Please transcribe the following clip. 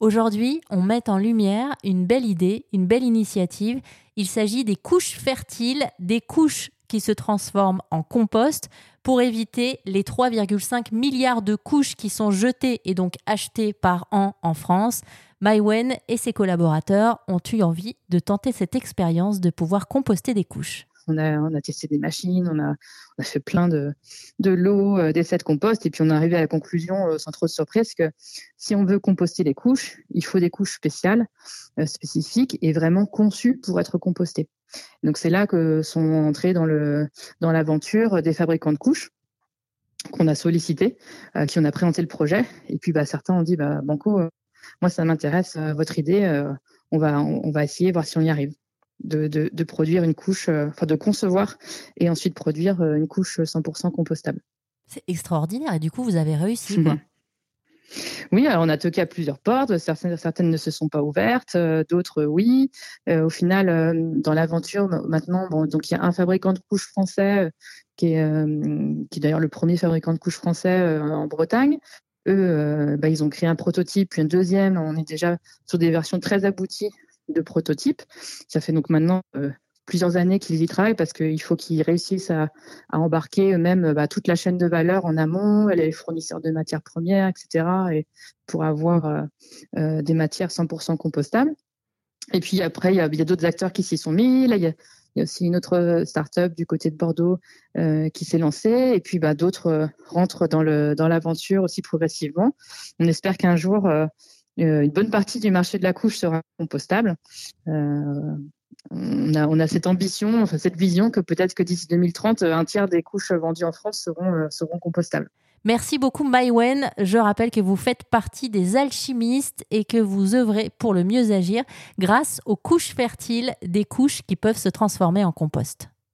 Aujourd'hui, on met en lumière une belle idée, une belle initiative. Il s'agit des couches fertiles, des couches qui se transforment en compost pour éviter les 3,5 milliards de couches qui sont jetées et donc achetées par an en France. Mywen et ses collaborateurs ont eu envie de tenter cette expérience de pouvoir composter des couches. On a, on testé des machines, on a, on fait plein de, lots, euh, d'essais de compost, et puis on est arrivé à la conclusion, euh, sans trop de surprise, que si on veut composter les couches, il faut des couches spéciales, euh, spécifiques et vraiment conçues pour être compostées. Donc c'est là que sont entrés dans l'aventure des fabricants de couches qu'on a sollicité, qui on a présenté le projet, et puis bah, certains ont dit bah, Banco, moi ça m'intéresse votre idée, on va on, va essayer voir si on y arrive. De, de, de produire une couche, euh, enfin de concevoir et ensuite produire euh, une couche 100% compostable. C'est extraordinaire et du coup vous avez réussi. Quoi. Oui, alors on a toqué à plusieurs portes. Certaines, certaines ne se sont pas ouvertes, euh, d'autres oui. Euh, au final, euh, dans l'aventure, maintenant, bon, donc il y a un fabricant de couches français qui est, qui est d'ailleurs le premier fabricant de couches français en Bretagne. Eux, bah, ils ont créé un prototype, puis un deuxième. On est déjà sur des versions très abouties de prototypes. Ça fait donc maintenant plusieurs années qu'ils y travaillent parce qu'il faut qu'ils réussissent à, embarquer eux-mêmes bah, toute la chaîne de valeur en amont, les fournisseurs de matières premières, etc. Et pour avoir euh, euh, des matières 100% compostables. Et puis après, il y a, d'autres acteurs qui s'y sont mis. Là, il y, a, aussi une autre start-up du côté de Bordeaux euh, qui s'est lancée. Et puis bah, d'autres euh, rentrent dans l'aventure aussi progressivement. On espère qu'un jour, euh, une bonne partie du marché de la couche sera compostable. Euh, on a, cette ambition, cette vision que peut-être que d'ici 2030, un tiers des couches vendues en France seront, seront compostables. Merci beaucoup Mywen. Je rappelle que vous faites partie des alchimistes et que vous œuvrez pour le mieux agir grâce aux couches fertiles, des couches qui peuvent se transformer en compost.